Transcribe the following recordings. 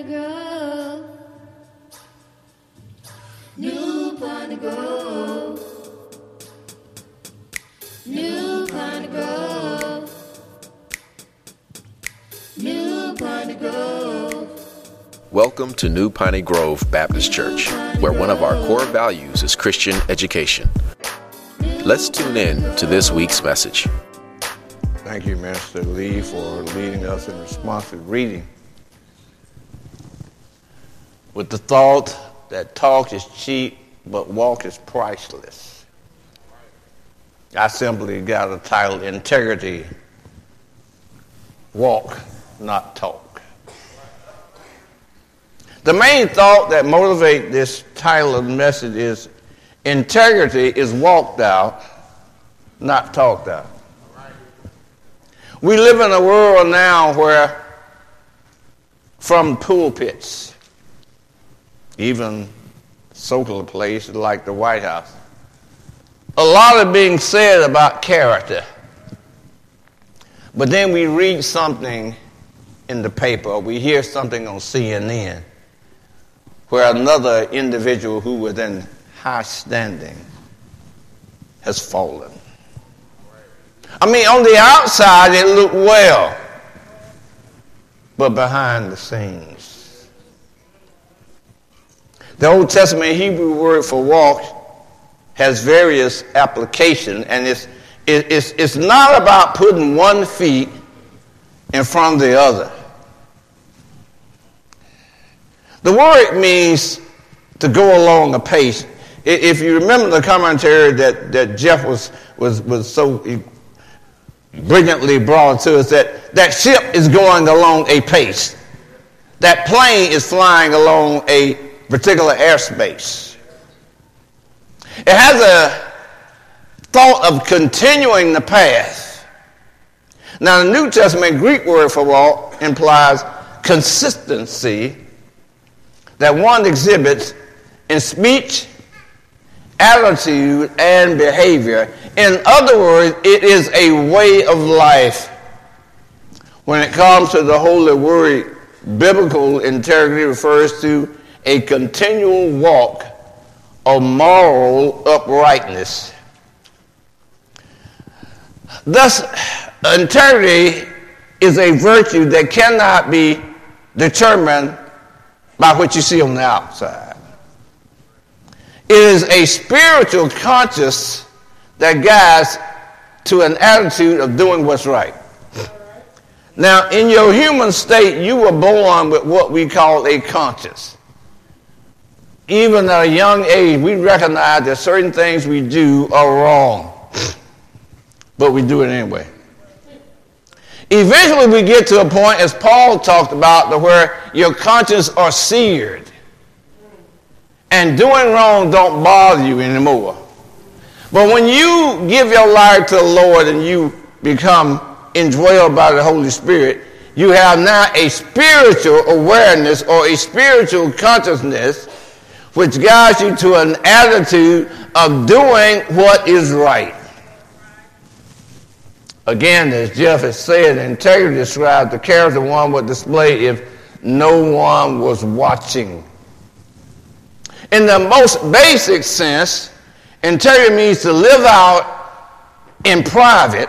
Piney Grove. New Piney Grove. New Piney Grove. New Piney Grove. Welcome to New Piney Grove Baptist Church, where one of our core values is Christian education. Let's tune in to this week's message. Thank you, Master Lee, for leading us in responsive reading. With the thought that talk is cheap, but walk is priceless. I simply got a title Integrity Walk, not talk. The main thought that motivates this title of the message is integrity is walked out, not talked out. We live in a world now where, from pulpits, even social places like the White House, a lot of being said about character. But then we read something in the paper, we hear something on CNN, where another individual who was in high standing has fallen. I mean, on the outside, it looked well, but behind the scenes. The Old Testament Hebrew word for walk has various applications, and it's, it's, it's not about putting one feet in front of the other. The word means to go along a pace. If you remember the commentary that, that Jeff was, was, was so brilliantly brought to us that that ship is going along a pace. That plane is flying along a particular airspace. It has a thought of continuing the path. Now, the New Testament Greek word for walk implies consistency that one exhibits in speech, attitude, and behavior. In other words, it is a way of life. When it comes to the Holy Word, biblical integrity refers to a continual walk of moral uprightness. Thus, integrity is a virtue that cannot be determined by what you see on the outside. It is a spiritual conscience that guides to an attitude of doing what's right. Now, in your human state, you were born with what we call a conscience. Even at a young age, we recognize that certain things we do are wrong, but we do it anyway. Eventually, we get to a point, as Paul talked about, where your conscience are seared, and doing wrong don't bother you anymore. But when you give your life to the Lord and you become indwelled by the Holy Spirit, you have now a spiritual awareness or a spiritual consciousness which guides you to an attitude of doing what is right. Again, as Jeff has said, integrity describes the character one would display if no one was watching. In the most basic sense, integrity means to live out in private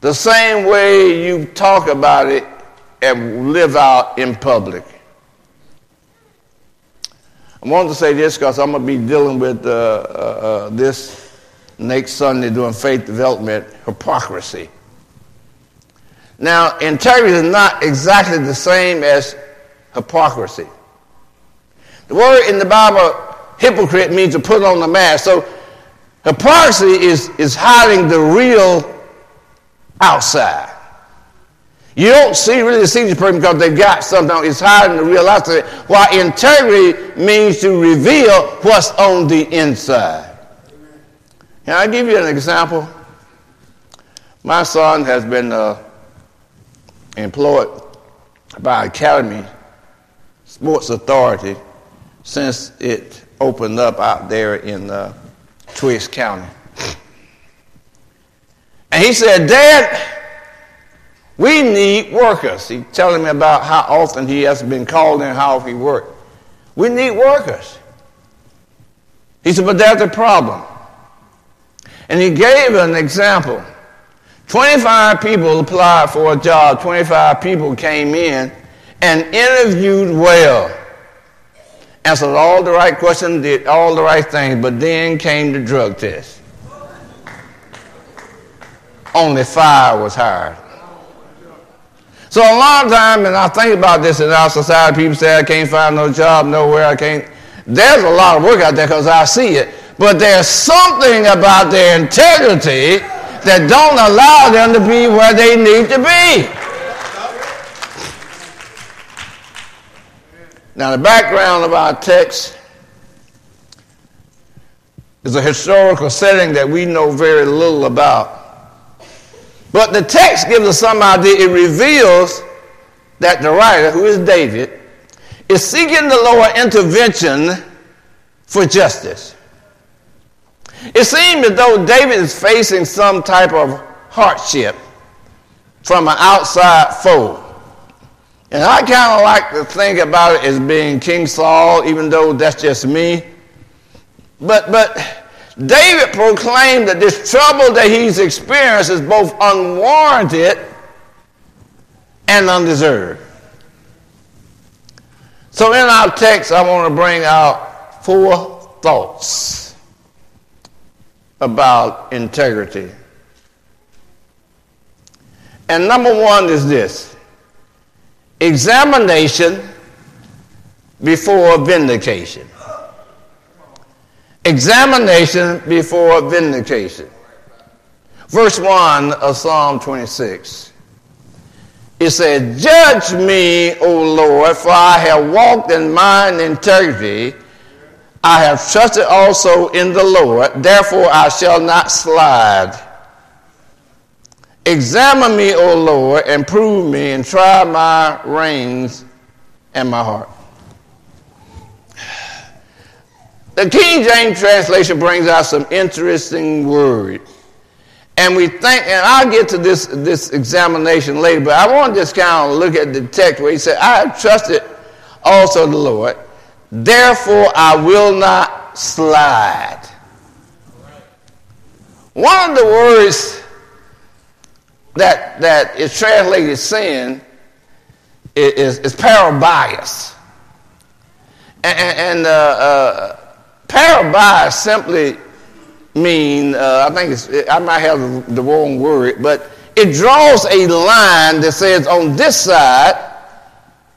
the same way you talk about it and live out in public. I wanted to say this because I'm going to be dealing with uh, uh, uh, this next Sunday doing faith development hypocrisy. Now, integrity is not exactly the same as hypocrisy. The word in the Bible, hypocrite, means to put on the mask. So, hypocrisy is, is hiding the real outside. You don't see really see this person because they got something. It's hiding the real. While integrity means to reveal what's on the inside. Can I give you an example? My son has been uh, employed by Academy Sports Authority since it opened up out there in uh, Twist County. And he said, Dad, We need workers. He's telling me about how often he has been called and how he worked. We need workers. He said, but that's a problem. And he gave an example. 25 people applied for a job, 25 people came in and interviewed well. Answered all the right questions, did all the right things, but then came the drug test. Only five was hired. So a lot of time, and I think about this in our society, people say I can't find no job nowhere, I can't. There's a lot of work out there because I see it. But there's something about their integrity that don't allow them to be where they need to be. Now, the background of our text is a historical setting that we know very little about. But the text gives us some idea. It reveals that the writer, who is David, is seeking the Lord intervention for justice. It seems as though David is facing some type of hardship from an outside foe. And I kind of like to think about it as being King Saul, even though that's just me. But, but David proclaimed that this trouble that he's experienced is both unwarranted and undeserved. So in our text, I want to bring out four thoughts about integrity. And number one is this examination before vindication. Examination before vindication. Verse 1 of Psalm 26. It said, Judge me, O Lord, for I have walked in mine integrity. I have trusted also in the Lord, therefore I shall not slide. Examine me, O Lord, and prove me, and try my reins and my heart. The King James translation brings out some interesting words. And we think, and I'll get to this, this examination later, but I want to just kind of look at the text where he said, I have trusted also the Lord, therefore I will not slide. One of the words that, that is translated sin is, is parabias. And, and uh, uh, parabias simply mean, uh, I think it's, I might have the wrong word, but it draws a line that says on this side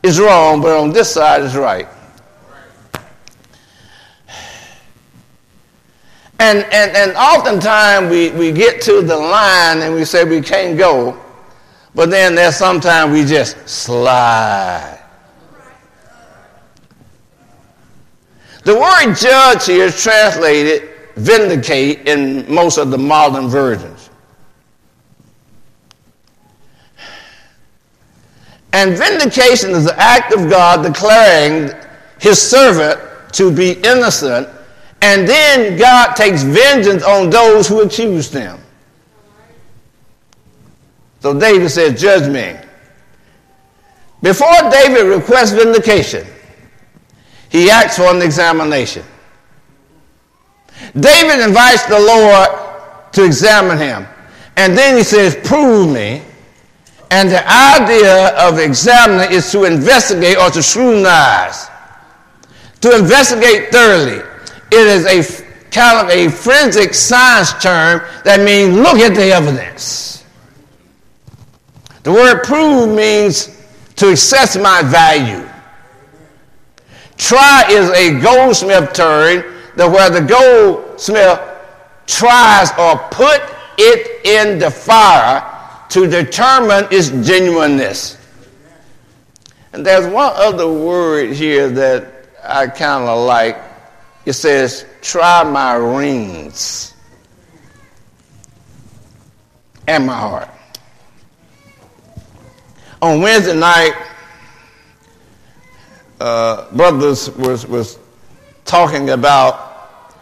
is wrong, but on this side is right. And, and, and oftentimes we, we get to the line and we say we can't go, but then there's sometimes we just slide. The word judge here is translated vindicate in most of the modern versions. And vindication is the act of God declaring his servant to be innocent, and then God takes vengeance on those who accuse them. So David says, Judge me. Before David requests vindication, he asks for an examination. David invites the Lord to examine him. And then he says, Prove me. And the idea of examining is to investigate or to scrutinize, to investigate thoroughly. It is a kind of a forensic science term that means look at the evidence. The word prove means to assess my value. Try is a goldsmith term that where the goldsmith tries or put it in the fire to determine its genuineness. And there's one other word here that I kind of like. It says, try my rings and my heart. On Wednesday night, uh, brothers was, was talking about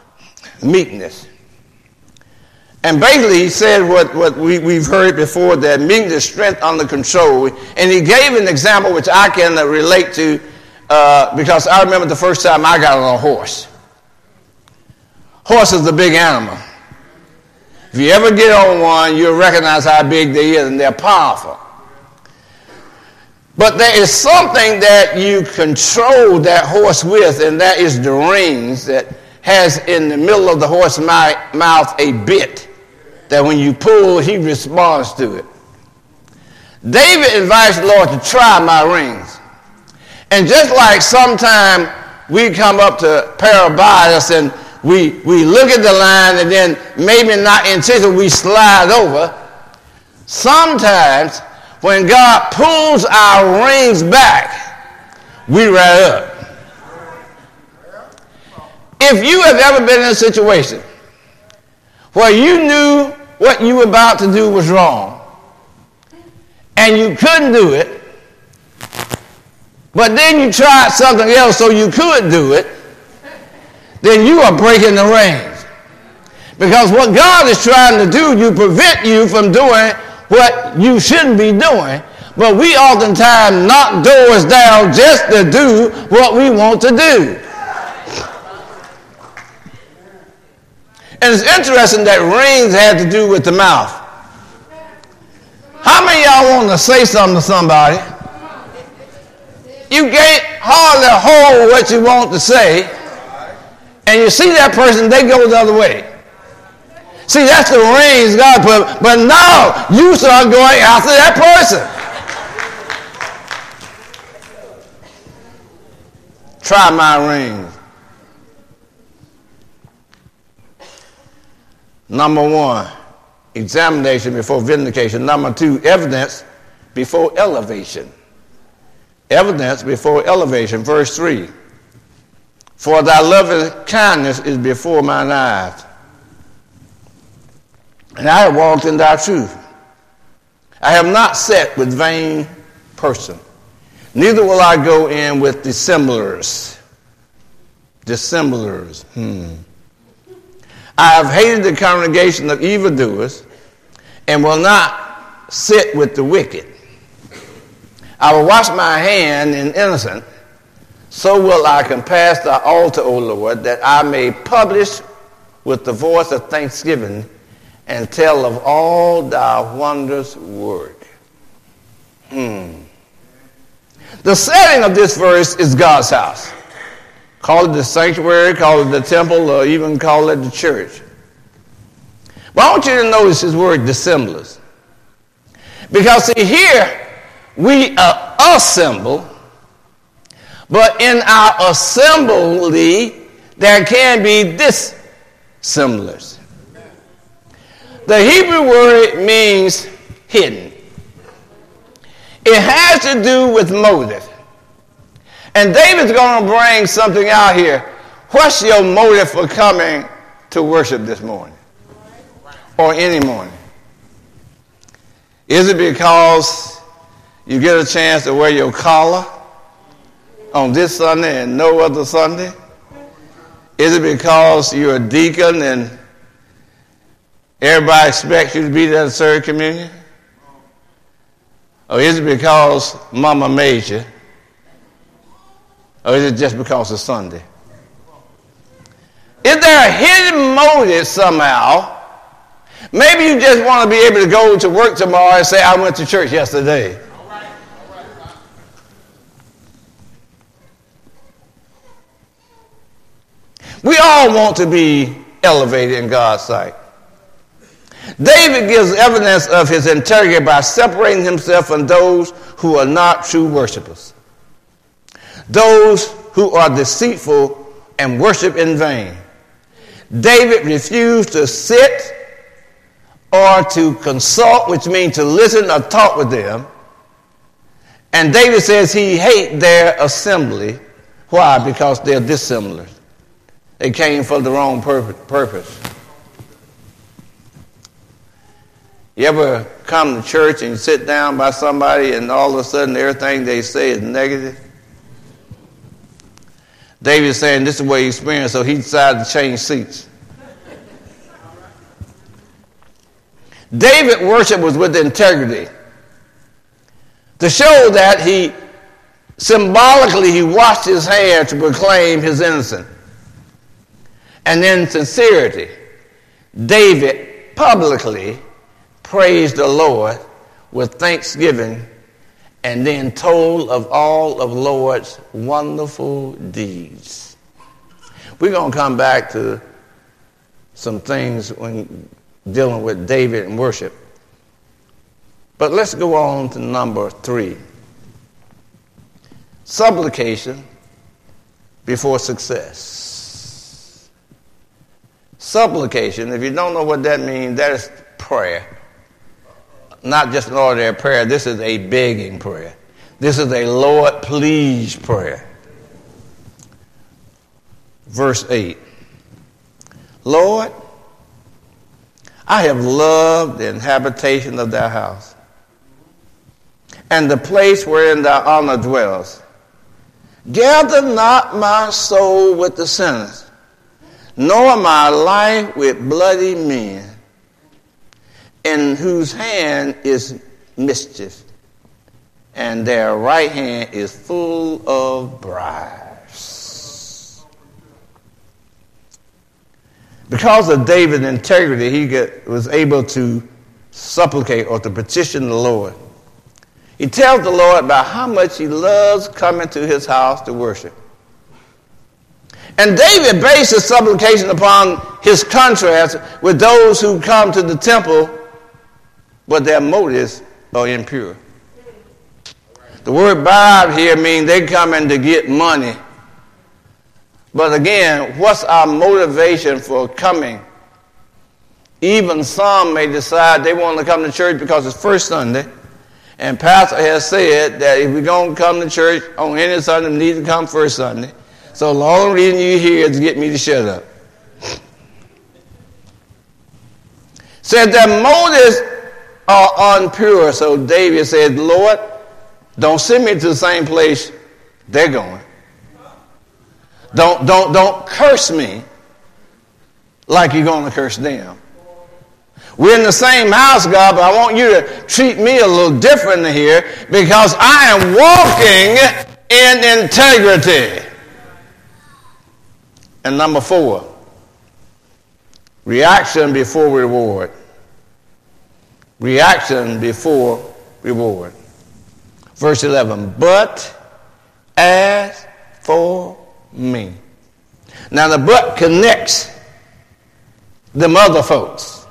meekness. And basically, he said what, what we, we've heard before that meekness, strength under control. And he gave an example which I can relate to uh, because I remember the first time I got on a horse. Horse is a big animal. If you ever get on one, you'll recognize how big they are and they're powerful. But there is something that you control that horse with, and that is the reins that has in the middle of the horse's mouth a bit that when you pull, he responds to it. David invites the Lord to try my rings. And just like sometime we come up to Parabias and we, we look at the line and then maybe not intentionally we slide over, sometimes when God pulls our rings back, we rise up. If you have ever been in a situation where you knew what you were about to do was wrong and you couldn't do it, but then you tried something else so you could do it, then you are breaking the reins. Because what God is trying to do, you prevent you from doing what you shouldn't be doing. But we oftentimes knock doors down just to do what we want to do. And it's interesting that rings had to do with the mouth. How many y'all want to say something to somebody? You can't hardly hold what you want to say, and you see that person, they go the other way. See, that's the rings God put, but now you start going after that person. Try my rings. Number one, examination before vindication. Number two, evidence before elevation. Evidence before elevation. Verse 3 For thy loving kindness is before mine eyes, and I have walked in thy truth. I have not sat with vain person, neither will I go in with dissemblers. Dissemblers. Hmm. I have hated the congregation of evildoers and will not sit with the wicked. I will wash my hand in innocent. So will I compass the altar, O Lord, that I may publish with the voice of thanksgiving and tell of all thy wondrous word. Hmm. The setting of this verse is God's house. Call it the sanctuary, call it the temple, or even call it the church. But I want you to notice his word dissemblers. Because see, here we are assemble, but in our assembly there can be dissemblers. The Hebrew word means hidden. It has to do with motive. And David's going to bring something out here. What's your motive for coming to worship this morning? Or any morning? Is it because you get a chance to wear your collar on this Sunday and no other Sunday? Is it because you're a deacon and everybody expects you to be there to serve communion? Or is it because mama made you? Or is it just because it's Sunday? Is there a hidden motive somehow? Maybe you just want to be able to go to work tomorrow and say, I went to church yesterday. We all want to be elevated in God's sight. David gives evidence of his integrity by separating himself from those who are not true worshipers those who are deceitful and worship in vain. David refused to sit or to consult, which means to listen or talk with them. And David says he hate their assembly. Why? Because they're dissimilar. They came for the wrong purpose. You ever come to church and sit down by somebody and all of a sudden everything they say is negative? David is saying this is what he experienced, so he decided to change seats. David worship was with integrity. To show that he symbolically he washed his hands to proclaim his innocence. And then sincerity. David publicly praised the Lord with thanksgiving and then told of all of Lord's wonderful deeds. We're going to come back to some things when dealing with David and worship. But let's go on to number three supplication before success. Supplication, if you don't know what that means, that is prayer. Not just an ordinary prayer, this is a begging prayer. This is a Lord, please prayer. Verse 8 Lord, I have loved the habitation of thy house and the place wherein thy honor dwells. Gather not my soul with the sinners, nor my life with bloody men, in whose hand is mischief, and their right hand is full of bribes. Because of David's integrity, he get, was able to supplicate or to petition the Lord. He tells the Lord about how much he loves coming to his house to worship. And David based his supplication upon his contrast with those who come to the temple, but their motives are impure. The word bribe here means they come in to get money. But again, what's our motivation for coming? Even some may decide they want to come to church because it's first Sunday. And Pastor has said that if we're going to come to church on any Sunday, we need to come first Sunday. So the only reason you're here is to get me to shut up. Said their motives are unpure. So David said, Lord, don't send me to the same place they're going. Don't, don't, don't curse me like you're going to curse them. We're in the same house, God, but I want you to treat me a little different here because I am walking in integrity. And number four, reaction before reward. Reaction before reward. Verse 11, but as for me. Now the but connects them other folks.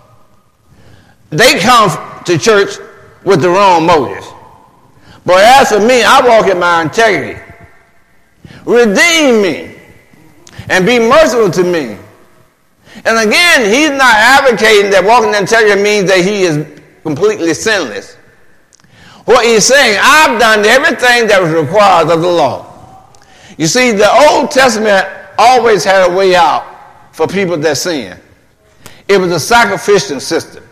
They come to church with the wrong motives. But as for me, I walk in my integrity. Redeem me and be merciful to me. And again, he's not advocating that walking in integrity means that he is completely sinless. What he's saying, I've done everything that was required of the law. You see, the Old Testament always had a way out for people that sin. It was a sacrificial system.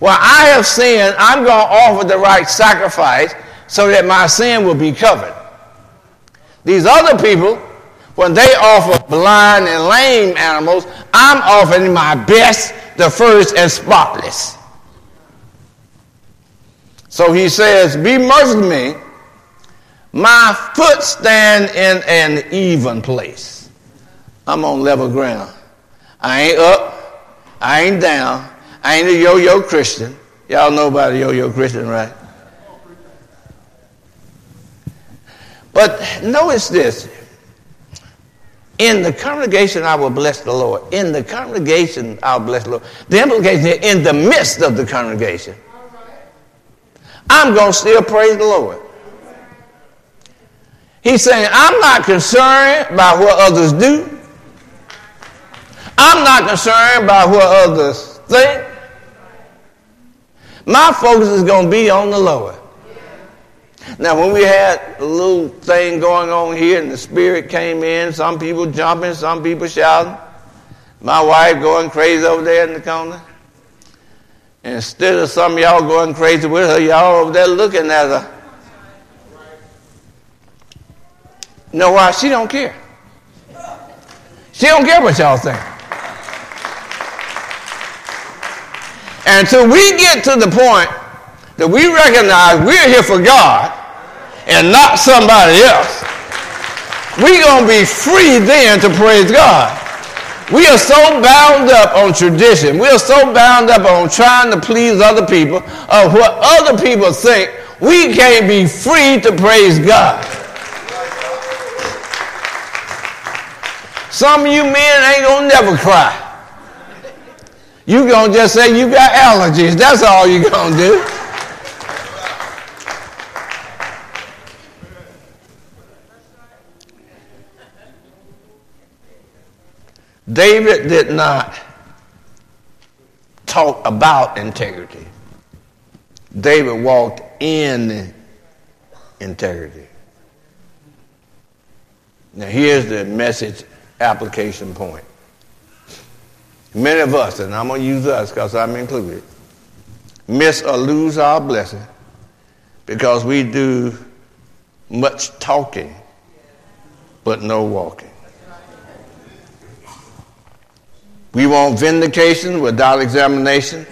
Well, I have sinned. I'm going to offer the right sacrifice so that my sin will be covered. These other people, when they offer blind and lame animals, I'm offering my best, the first, and spotless. So he says, Be merciful to me. My foot stand in an even place. I'm on level ground. I ain't up. I ain't down. I ain't a yo-yo Christian. Y'all know about a yo-yo Christian, right? But notice this. In the congregation, I will bless the Lord. In the congregation, I'll bless the Lord. The implication is in the midst of the congregation. I'm going to still praise the Lord. He's saying, I'm not concerned about what others do. I'm not concerned about what others think. My focus is going to be on the Lord. Now, when we had a little thing going on here and the Spirit came in, some people jumping, some people shouting, my wife going crazy over there in the corner. Instead of some y'all going crazy with her, y'all over there looking at her. You know why? She don't care. She don't care what y'all think. And until we get to the point that we recognize we're here for God and not somebody else, we're going to be free then to praise God. We are so bound up on tradition. We are so bound up on trying to please other people of what other people think. We can't be free to praise God. Some of you men ain't gonna never cry. You gonna just say you got allergies. That's all you gonna do. David did not talk about integrity. David walked in integrity. Now, here's the message application point. Many of us, and I'm going to use us because I'm included, miss or lose our blessing because we do much talking but no walking. We want vindication without examination.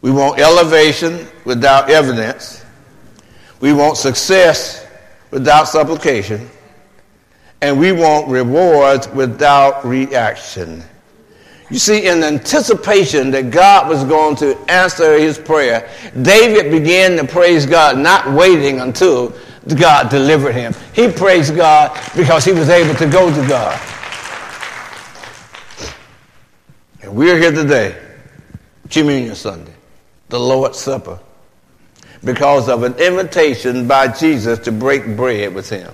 We want elevation without evidence. We want success without supplication. And we want rewards without reaction. You see, in anticipation that God was going to answer his prayer, David began to praise God, not waiting until God delivered him. He praised God because he was able to go to God. And we're here today, Communion Sunday, the Lord's Supper, because of an invitation by Jesus to break bread with him.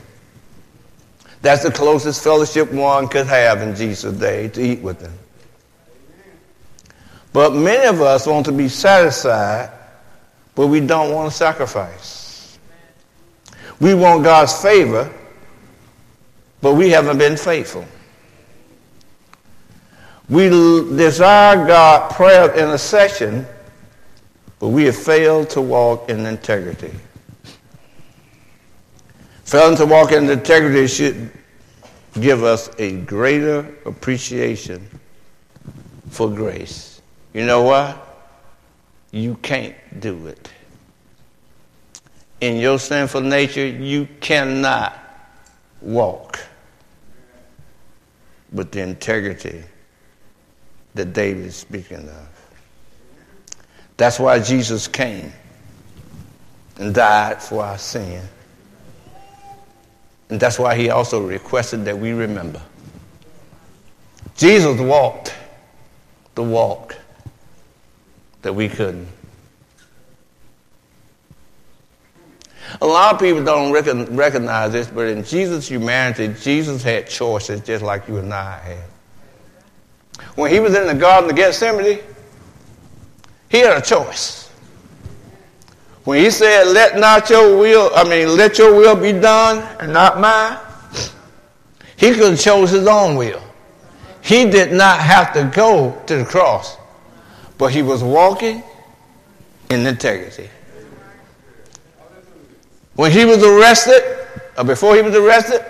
That's the closest fellowship one could have in Jesus' day to eat with him. But many of us want to be satisfied, but we don't want to sacrifice. We want God's favor, but we haven't been faithful. We desire God prayer intercession, but we have failed to walk in integrity. Failing to walk in integrity should give us a greater appreciation for grace. You know why? You can't do it. In your sinful nature, you cannot walk with the integrity that David is speaking of. That's why Jesus came and died for our sin. And that's why he also requested that we remember. Jesus walked the walk that we couldn't. A lot of people don't recognize this, but in Jesus' humanity, Jesus had choices just like you and I had. When he was in the Garden of Gethsemane, he had a choice. When he said, Let not your will, I mean, let your will be done and not mine, he could have chose his own will. He did not have to go to the cross, but he was walking in integrity. When he was arrested, or before he was arrested,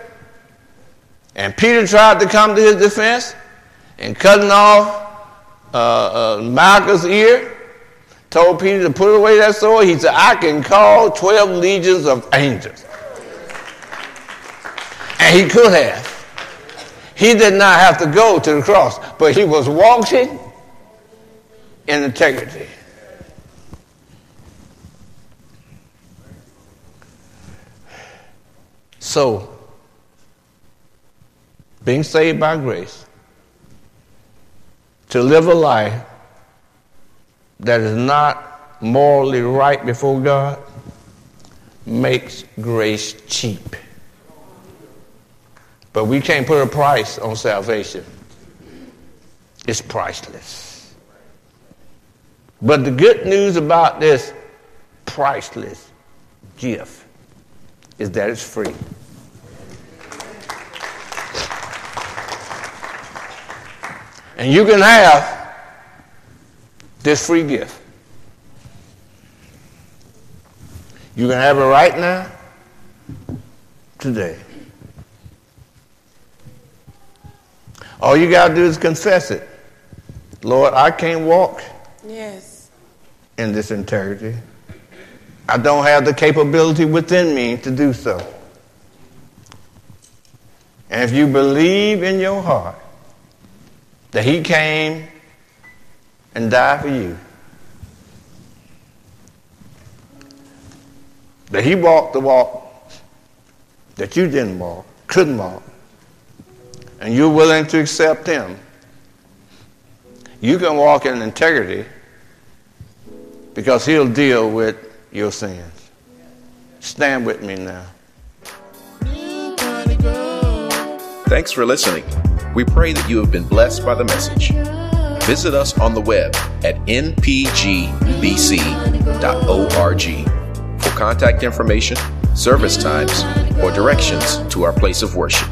and Peter tried to come to his defense, and cutting off uh, uh, Malchus' ear, told Peter to put away that sword. He said, I can call 12 legions of angels. And he could have. He did not have to go to the cross, but he was walking in integrity. So, being saved by grace to live a life that is not morally right before God makes grace cheap. But we can't put a price on salvation. It's priceless. But the good news about this priceless gift is that it's free. And you can have this free gift. You can have it right now, today. All you got to do is confess it. Lord, I can't walk. Yes. in this integrity. I don't have the capability within me to do so. And if you believe in your heart that He came and died for you, that He walked the walk that you didn't walk, couldn't walk, and you're willing to accept Him, you can walk in integrity because He'll deal with your sins. Stand with me now. Thanks for listening. We pray that you have been blessed by the message. Visit us on the web at npgbc.org for contact information, service times, or directions to our place of worship.